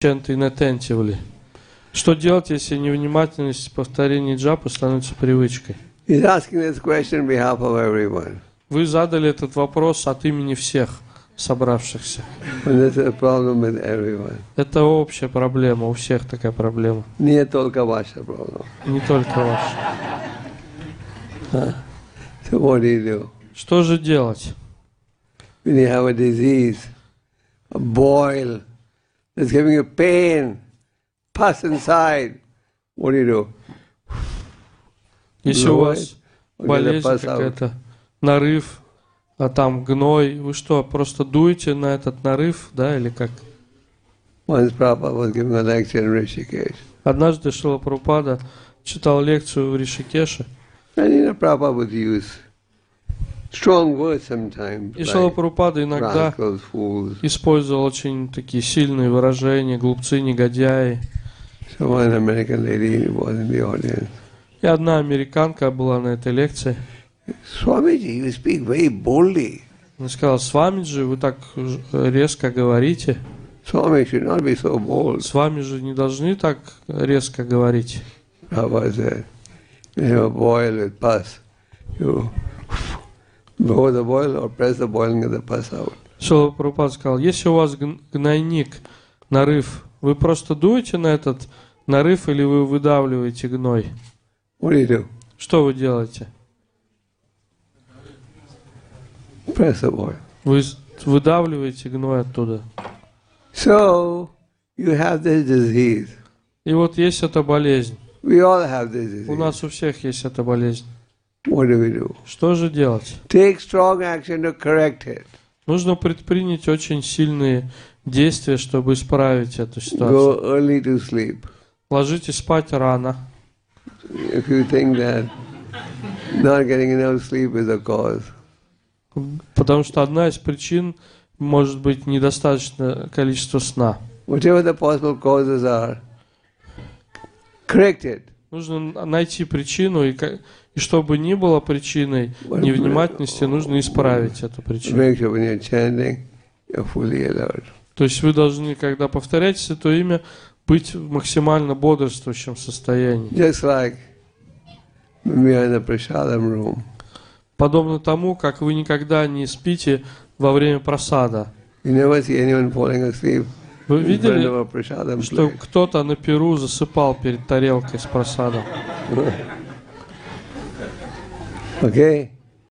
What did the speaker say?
chant inattentively. Что делать, если невнимательность повторения джапы становится привычкой? He's asking this question on behalf of everyone. Вы задали этот вопрос от имени всех собравшихся. Это общая проблема, у всех такая проблема, Не только ваша проблема. не только ваша. So what do you do? Что же делать? When you have a disease, a boil that's giving you pain, pus inside, what do you do? Если у вас болезнь какая-то, нарыв, а там гной, вы что, просто дуете на этот нарыв, да, или как? Однажды Шила Прабхупада читал лекцию в Ришикеше, и Прабхупада иногда использовал очень такие сильные выражения, глупцы, негодяи. И одна американка была на этой лекции. Swamiji, you speak very boldly. Она сказала, с вами же вы так резко говорите. Swami should not be so bold. С вами же не должны так резко говорить. Prabhupada said, when you have a boil with pus, you blow the boil or press the boil and get the pus out. Шила Прабхупада сказал, если у вас гн- гнойник, нарыв, вы просто дуете на этот нарыв или вы выдавливаете гной? What do you do? Что вы делаете? Press the boil. Вы выдавливаете гной оттуда. So, you have this disease. И вот есть эта болезнь. We all have this У disease. нас у всех есть эта болезнь. What do we do? Что же делать? Take strong action to correct it. Нужно предпринять очень сильные действия, чтобы исправить эту Go ситуацию. early to sleep. Ложитесь спать рано. If you think that not getting enough sleep is the cause, Потому что одна из причин может быть недостаточное количество сна. whatever the possible causes are, correct it. Нужно найти причину, и, и чтобы ни было причиной невнимательности, нужно исправить эту причину. То есть вы должны, когда повторяете Святое Имя, быть в максимально бодрствующем состоянии. Just like when we are in the prasadam room, Подобно тому, как вы никогда не спите во время просада. you never see anyone falling asleep Вы видели, что кто-то на перу засыпал перед тарелкой с просадом? Okay?